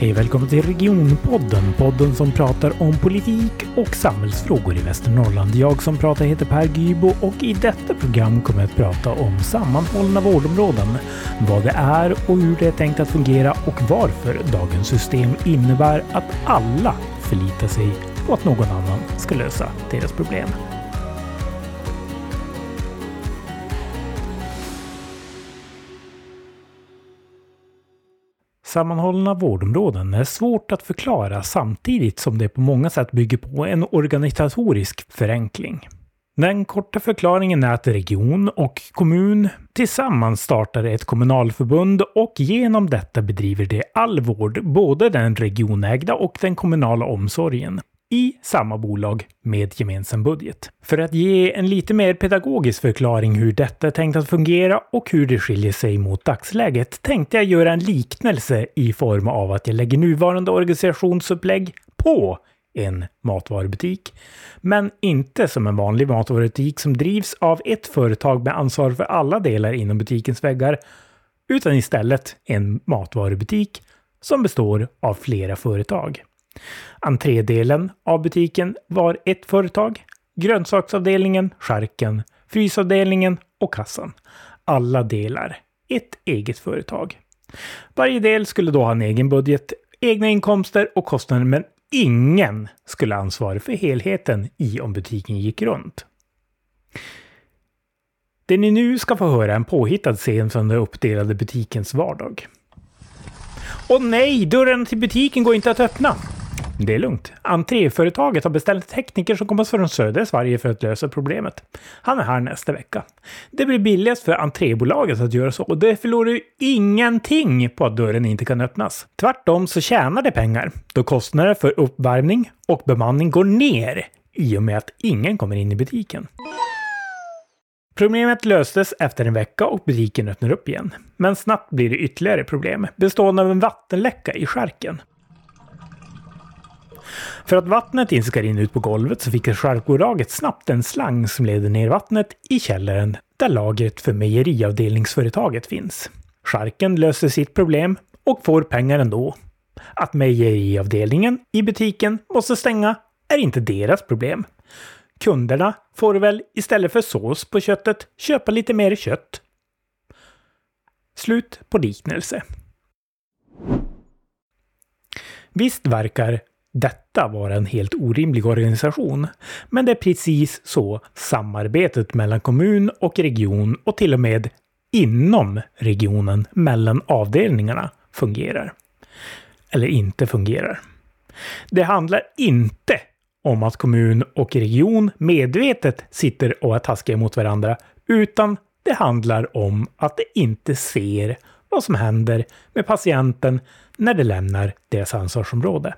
Hej välkommen till Regionpodden, podden som pratar om politik och samhällsfrågor i Västernorrland. Jag som pratar heter Per Gybo och i detta program kommer jag att prata om sammanhållna vårdområden, vad det är och hur det är tänkt att fungera och varför dagens system innebär att alla förlitar sig på att någon annan ska lösa deras problem. Sammanhållna vårdområden är svårt att förklara samtidigt som det på många sätt bygger på en organisatorisk förenkling. Den korta förklaringen är att region och kommun tillsammans startar ett kommunalförbund och genom detta bedriver det all vård, både den regionägda och den kommunala omsorgen i samma bolag med gemensam budget. För att ge en lite mer pedagogisk förklaring hur detta är tänkt att fungera och hur det skiljer sig mot dagsläget tänkte jag göra en liknelse i form av att jag lägger nuvarande organisationsupplägg på en matvarubutik. Men inte som en vanlig matvarubutik som drivs av ett företag med ansvar för alla delar inom butikens väggar, utan istället en matvarubutik som består av flera företag. Entrédelen av butiken var ett företag, grönsaksavdelningen, skärken, frysavdelningen och kassan. Alla delar ett eget företag. Varje del skulle då ha en egen budget, egna inkomster och kostnader, men ingen skulle ansvara för helheten i om butiken gick runt. Det ni nu ska få höra är en påhittad scen från den uppdelade butikens vardag. Åh nej, dörren till butiken går inte att öppna! Det är lugnt. Entréföretaget har beställt tekniker som kommer från södra Sverige för att lösa problemet. Han är här nästa vecka. Det blir billigast för entrébolaget att göra så och det förlorar ju ingenting på att dörren inte kan öppnas. Tvärtom så tjänar det pengar då kostnader för uppvärmning och bemanning går ner i och med att ingen kommer in i butiken. Problemet löstes efter en vecka och butiken öppnar upp igen. Men snabbt blir det ytterligare problem, bestående av en vattenläcka i skärken. För att vattnet inte ska rinna ut på golvet så fick charkbolaget snabbt en slang som leder ner vattnet i källaren där lagret för mejeriavdelningsföretaget finns. Charken löser sitt problem och får pengar ändå. Att mejeriavdelningen i butiken måste stänga är inte deras problem. Kunderna får väl istället för sås på köttet köpa lite mer kött. Slut på liknelse. Visst verkar detta var en helt orimlig organisation. Men det är precis så samarbetet mellan kommun och region och till och med inom regionen mellan avdelningarna fungerar. Eller inte fungerar. Det handlar inte om att kommun och region medvetet sitter och är taskiga mot varandra, utan det handlar om att de inte ser vad som händer med patienten när de lämnar deras ansvarsområde.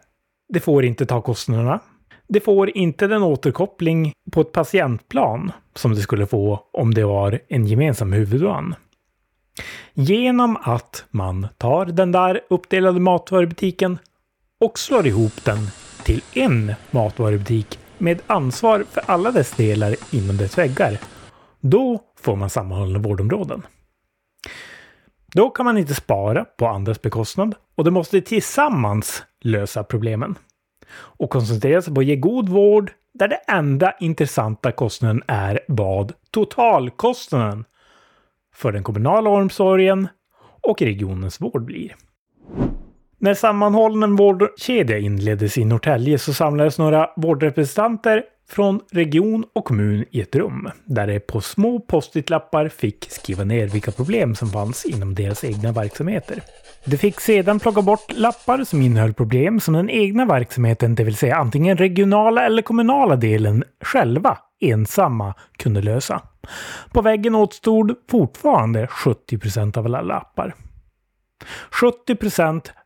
Det får inte ta kostnaderna. Det får inte den återkoppling på ett patientplan som det skulle få om det var en gemensam huvudman. Genom att man tar den där uppdelade matvarubutiken och slår ihop den till en matvarubutik med ansvar för alla dess delar inom dess väggar. Då får man sammanhållna vårdområden. Då kan man inte spara på andras bekostnad och det måste tillsammans lösa problemen. Och koncentrera sig på att ge god vård där det enda intressanta kostnaden är vad totalkostnaden för den kommunala omsorgen och regionens vård blir. När sammanhållen vårdkedja inleddes i Norrtälje så samlades några vårdrepresentanter från region och kommun i ett rum där de på små post-it-lappar fick skriva ner vilka problem som fanns inom deras egna verksamheter. De fick sedan plocka bort lappar som innehöll problem som den egna verksamheten, det vill säga antingen regionala eller kommunala delen, själva ensamma kunde lösa. På väggen återstod fortfarande 70 av alla lappar. 70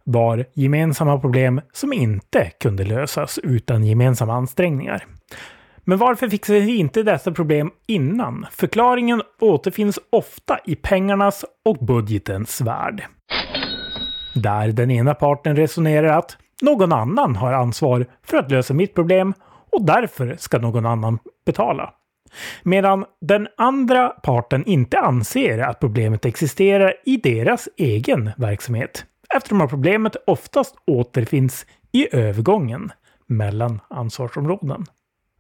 var gemensamma problem som inte kunde lösas utan gemensamma ansträngningar. Men varför fixade vi inte dessa problem innan? Förklaringen återfinns ofta i pengarnas och budgetens värld. Där den ena parten resonerar att någon annan har ansvar för att lösa mitt problem och därför ska någon annan betala. Medan den andra parten inte anser att problemet existerar i deras egen verksamhet eftersom att problemet oftast återfinns i övergången mellan ansvarsområden.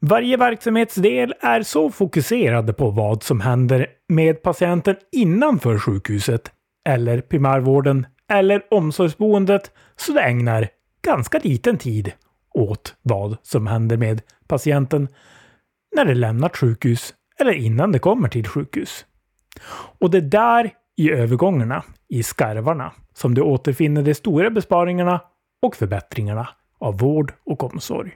Varje verksamhetsdel är så fokuserad på vad som händer med patienten innanför sjukhuset eller primärvården eller omsorgsboendet så det ägnar ganska liten tid åt vad som händer med patienten när det lämnat sjukhus eller innan det kommer till sjukhus. Och det är där i övergångarna, i skarvarna, som du återfinner de stora besparingarna och förbättringarna av vård och omsorg.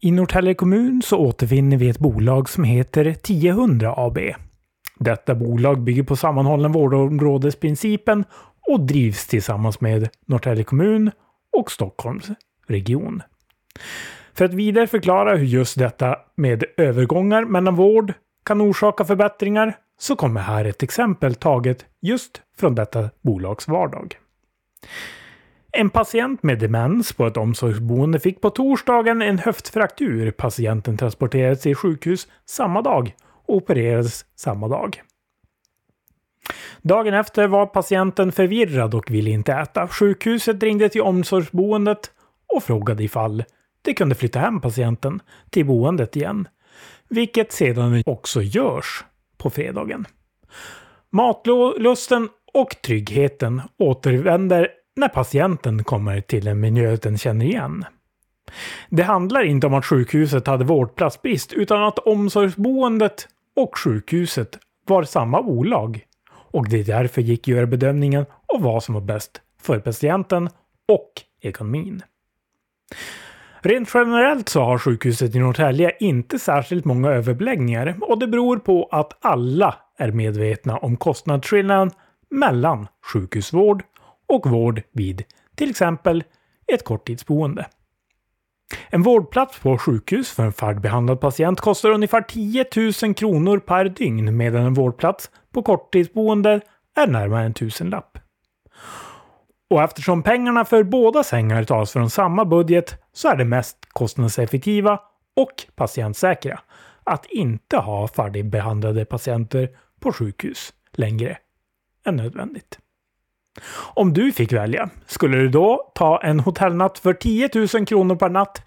I Norrtälje kommun så återfinner vi ett bolag som heter 1000 AB. Detta bolag bygger på sammanhållen vårdområdesprincipen och drivs tillsammans med Norrtälje kommun och Stockholms region. För att vidare förklara hur just detta med övergångar mellan vård kan orsaka förbättringar så kommer här ett exempel taget just från detta bolags vardag. En patient med demens på ett omsorgsboende fick på torsdagen en höftfraktur. Patienten transporterades till sjukhus samma dag och opererades samma dag. Dagen efter var patienten förvirrad och ville inte äta. Sjukhuset ringde till omsorgsboendet och frågade ifall de kunde flytta hem patienten till boendet igen. Vilket sedan också görs på fredagen. Matlusten och tryggheten återvänder när patienten kommer till en miljö den känner igen. Det handlar inte om att sjukhuset hade vårdplatsbrist utan att omsorgsboendet och sjukhuset var samma bolag. Och det är därför gick göra bedömningen av vad som var bäst för patienten och ekonomin. Rent generellt så har sjukhuset i Norrtälje inte särskilt många överbeläggningar och det beror på att alla är medvetna om kostnadsskillnaden mellan sjukhusvård och vård vid till exempel ett korttidsboende. En vårdplats på sjukhus för en färdigbehandlad patient kostar ungefär 10 000 kronor per dygn medan en vårdplats på korttidsboende är närmare en tusenlapp. Och eftersom pengarna för båda sängar tas från samma budget så är det mest kostnadseffektiva och patientsäkra att inte ha färdigbehandlade patienter på sjukhus längre än nödvändigt. Om du fick välja, skulle du då ta en hotellnatt för 10 000 kronor per natt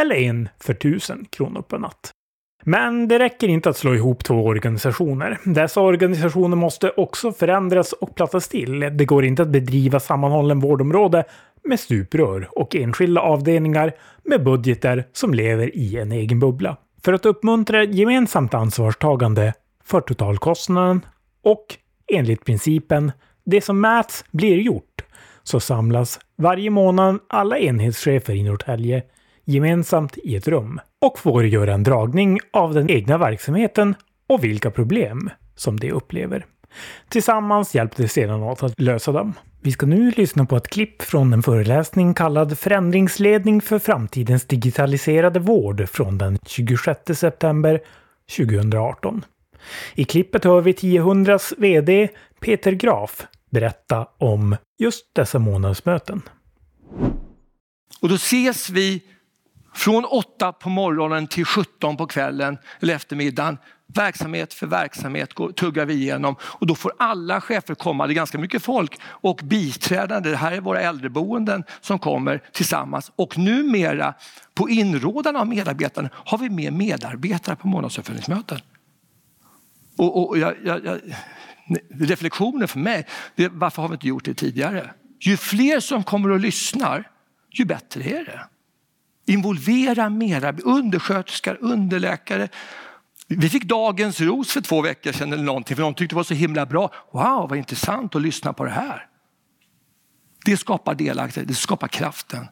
eller en för 1000 kronor per natt? Men det räcker inte att slå ihop två organisationer. Dessa organisationer måste också förändras och plattas till. Det går inte att bedriva sammanhållen vårdområde med stuprör och enskilda avdelningar med budgeter som lever i en egen bubbla. För att uppmuntra gemensamt ansvarstagande för totalkostnaden och enligt principen det som mäts blir gjort så samlas varje månad alla enhetschefer i Norrtälje gemensamt i ett rum och får göra en dragning av den egna verksamheten och vilka problem som de upplever. Tillsammans hjälper de sedan åt att lösa dem. Vi ska nu lyssna på ett klipp från en föreläsning kallad Förändringsledning för framtidens digitaliserade vård från den 26 september 2018. I klippet hör vi 1000s VD Peter Graf berätta om just dessa månadsmöten. Och då ses vi från 8 på morgonen till 17 på kvällen eller eftermiddagen. Verksamhet för verksamhet går, tuggar vi igenom och då får alla chefer komma, det är ganska mycket folk och biträdande, det här är våra äldreboenden som kommer tillsammans och numera på inrådan av medarbetarna har vi med medarbetare på månadsuppföljningsmöten. Och, och jag, jag, jag, reflektionen för mig, det, varför har vi inte gjort det tidigare? Ju fler som kommer och lyssnar, ju bättre är det. Involvera mera undersköterskor, underläkare. Vi fick dagens ros för två veckor sedan eller någonting för de tyckte det var så himla bra. Wow, vad intressant att lyssna på det här. Det skapar delaktighet, det skapar kraften.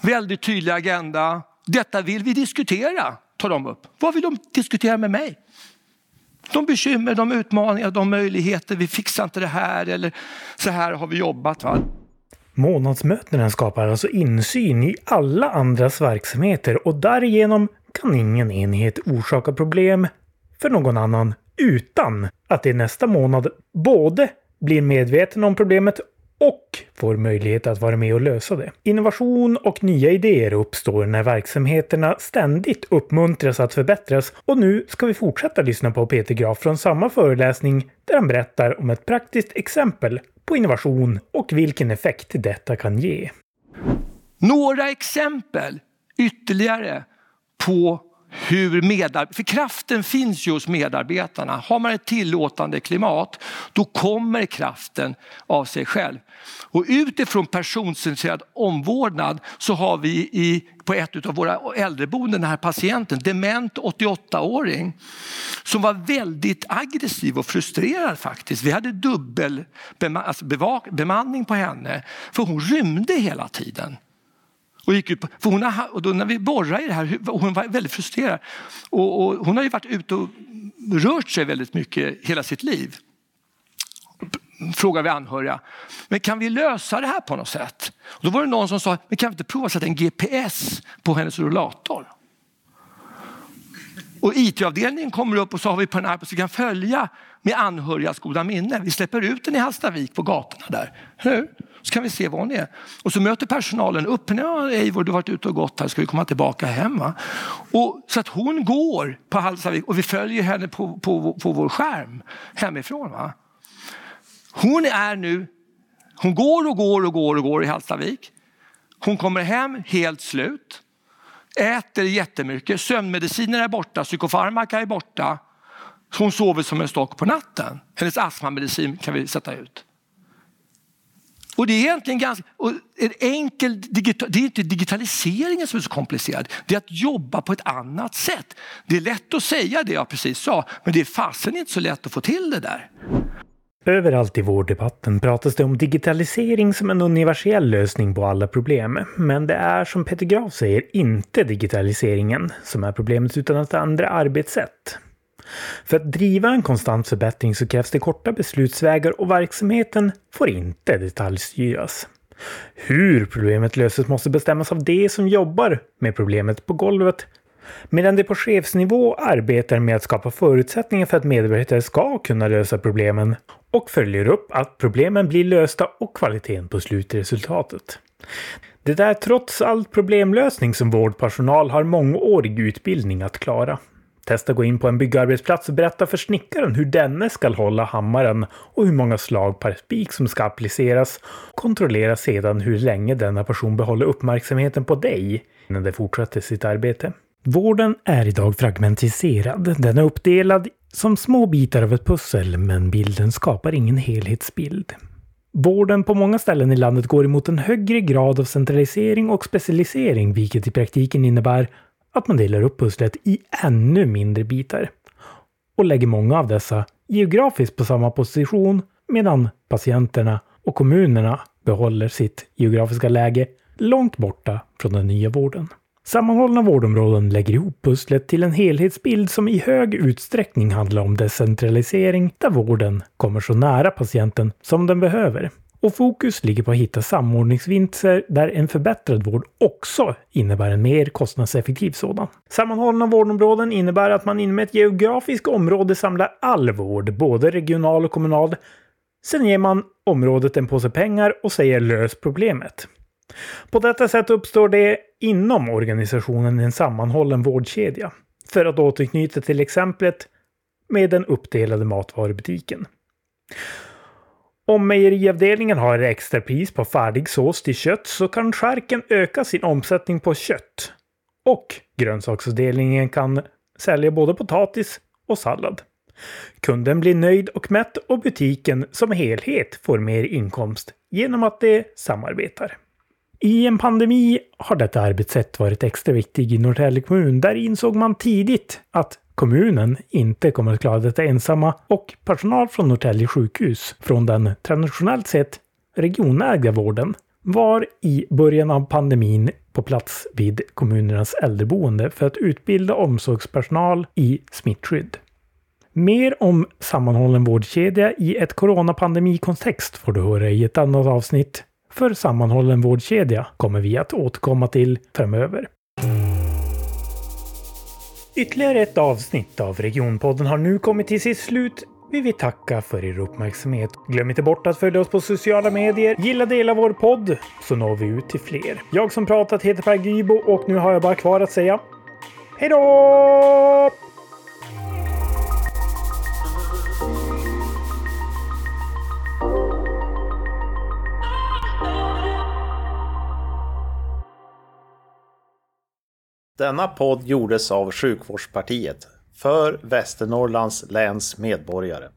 Väldigt tydlig agenda. Detta vill vi diskutera, tar de upp. Vad vill de diskutera med mig? De bekymmer, de utmaningar, de möjligheter. Vi fixar inte det här eller så här har vi jobbat. Va? Månadsmötena skapar alltså insyn i alla andras verksamheter och därigenom kan ingen enhet orsaka problem för någon annan utan att det nästa månad både blir medveten om problemet och får möjlighet att vara med och lösa det. Innovation och nya idéer uppstår när verksamheterna ständigt uppmuntras att förbättras och nu ska vi fortsätta lyssna på Peter Graf från samma föreläsning där han berättar om ett praktiskt exempel på innovation och vilken effekt detta kan ge. Några exempel ytterligare på hur medarbetare, för kraften finns ju hos medarbetarna. Har man ett tillåtande klimat, då kommer kraften av sig själv. Och utifrån personcentrerad omvårdnad så har vi i, på ett av våra äldreboenden den här patienten, dement 88-åring, som var väldigt aggressiv och frustrerad faktiskt. Vi hade dubbel alltså bemanning på henne, för hon rymde hela tiden. Och gick ut på, för hon har, och då när vi borrade i det här, hon var väldigt frustrerad. Och, och hon har ju varit ute och rört sig väldigt mycket hela sitt liv. Frågar vi anhöriga. Men kan vi lösa det här på något sätt? Och då var det någon som sa, men kan vi inte prova att sätta en GPS på hennes rullator? Och IT-avdelningen kommer upp och så har vi på en app så vi kan följa med anhörigas goda minne. Vi släpper ut den i Hallstavik på gatorna där. Hur? Så kan vi se var hon är. Och så möter personalen upp henne. Ja, Eivor, du har varit ute och gått här. Ska vi komma tillbaka hem? Va? Och, så att hon går på Hallstavik och vi följer henne på, på, på vår skärm hemifrån. Va? Hon är nu, hon går och går och går och går i Hallstavik. Hon kommer hem helt slut. Äter jättemycket, sömnmediciner är borta, psykofarmaka är borta. Hon sover som en stock på natten. Hennes astmamedicin kan vi sätta ut. Och det är egentligen ganska, och en enkel digital, det är inte digitaliseringen som är så komplicerad. Det är att jobba på ett annat sätt. Det är lätt att säga det jag precis sa, men det är fasen inte så lätt att få till det där. Överallt i vårddebatten pratas det om digitalisering som en universell lösning på alla problem. Men det är som Peter Graf säger inte digitaliseringen som är problemet utan ett andra arbetssätt. För att driva en konstant förbättring så krävs det korta beslutsvägar och verksamheten får inte detaljstyras. Hur problemet löses måste bestämmas av de som jobbar med problemet på golvet medan de på chefsnivå arbetar med att skapa förutsättningar för att medarbetare ska kunna lösa problemen och följer upp att problemen blir lösta och kvaliteten på slutresultatet. Det är trots allt problemlösning som vårdpersonal har mångårig utbildning att klara. Testa gå in på en byggarbetsplats och berätta för snickaren hur denne ska hålla hammaren och hur många slag per spik som ska appliceras. Kontrollera sedan hur länge denna person behåller uppmärksamheten på dig innan de fortsätter sitt arbete. Vården är idag fragmentiserad. Den är uppdelad som små bitar av ett pussel, men bilden skapar ingen helhetsbild. Vården på många ställen i landet går emot en högre grad av centralisering och specialisering, vilket i praktiken innebär att man delar upp pusslet i ännu mindre bitar och lägger många av dessa geografiskt på samma position medan patienterna och kommunerna behåller sitt geografiska läge långt borta från den nya vården. Sammanhållna vårdområden lägger ihop pusslet till en helhetsbild som i hög utsträckning handlar om decentralisering där vården kommer så nära patienten som den behöver. Och fokus ligger på att hitta samordningsvinster där en förbättrad vård också innebär en mer kostnadseffektiv sådan. Sammanhållna vårdområden innebär att man inom ett geografiskt område samlar all vård, både regional och kommunal. Sen ger man området en påse pengar och säger lös problemet. På detta sätt uppstår det inom organisationen en sammanhållen vårdkedja. För att återknyta till exemplet med den uppdelade matvarubutiken. Om mejeriavdelningen har extrapris på färdig sås till kött så kan skärken öka sin omsättning på kött. Och grönsaksavdelningen kan sälja både potatis och sallad. Kunden blir nöjd och mätt och butiken som helhet får mer inkomst genom att de samarbetar. I en pandemi har detta arbetssätt varit extra viktigt i Norrtälje kommun. Där insåg man tidigt att kommunen inte kommer att klara detta ensamma och personal från Norrtälje sjukhus från den traditionellt sett regionägda vården var i början av pandemin på plats vid kommunernas äldreboende för att utbilda omsorgspersonal i smittskydd. Mer om sammanhållen vårdkedja i ett coronapandemikontext får du höra i ett annat avsnitt. För sammanhållen vårdkedja kommer vi att återkomma till framöver. Ytterligare ett avsnitt av Regionpodden har nu kommit till sitt slut. Vi vill tacka för er uppmärksamhet. Glöm inte bort att följa oss på sociala medier. Gilla dela vår podd så når vi ut till fler. Jag som pratat heter Per Gybo och nu har jag bara kvar att säga Hej då! Denna podd gjordes av Sjukvårdspartiet för Västernorrlands läns medborgare.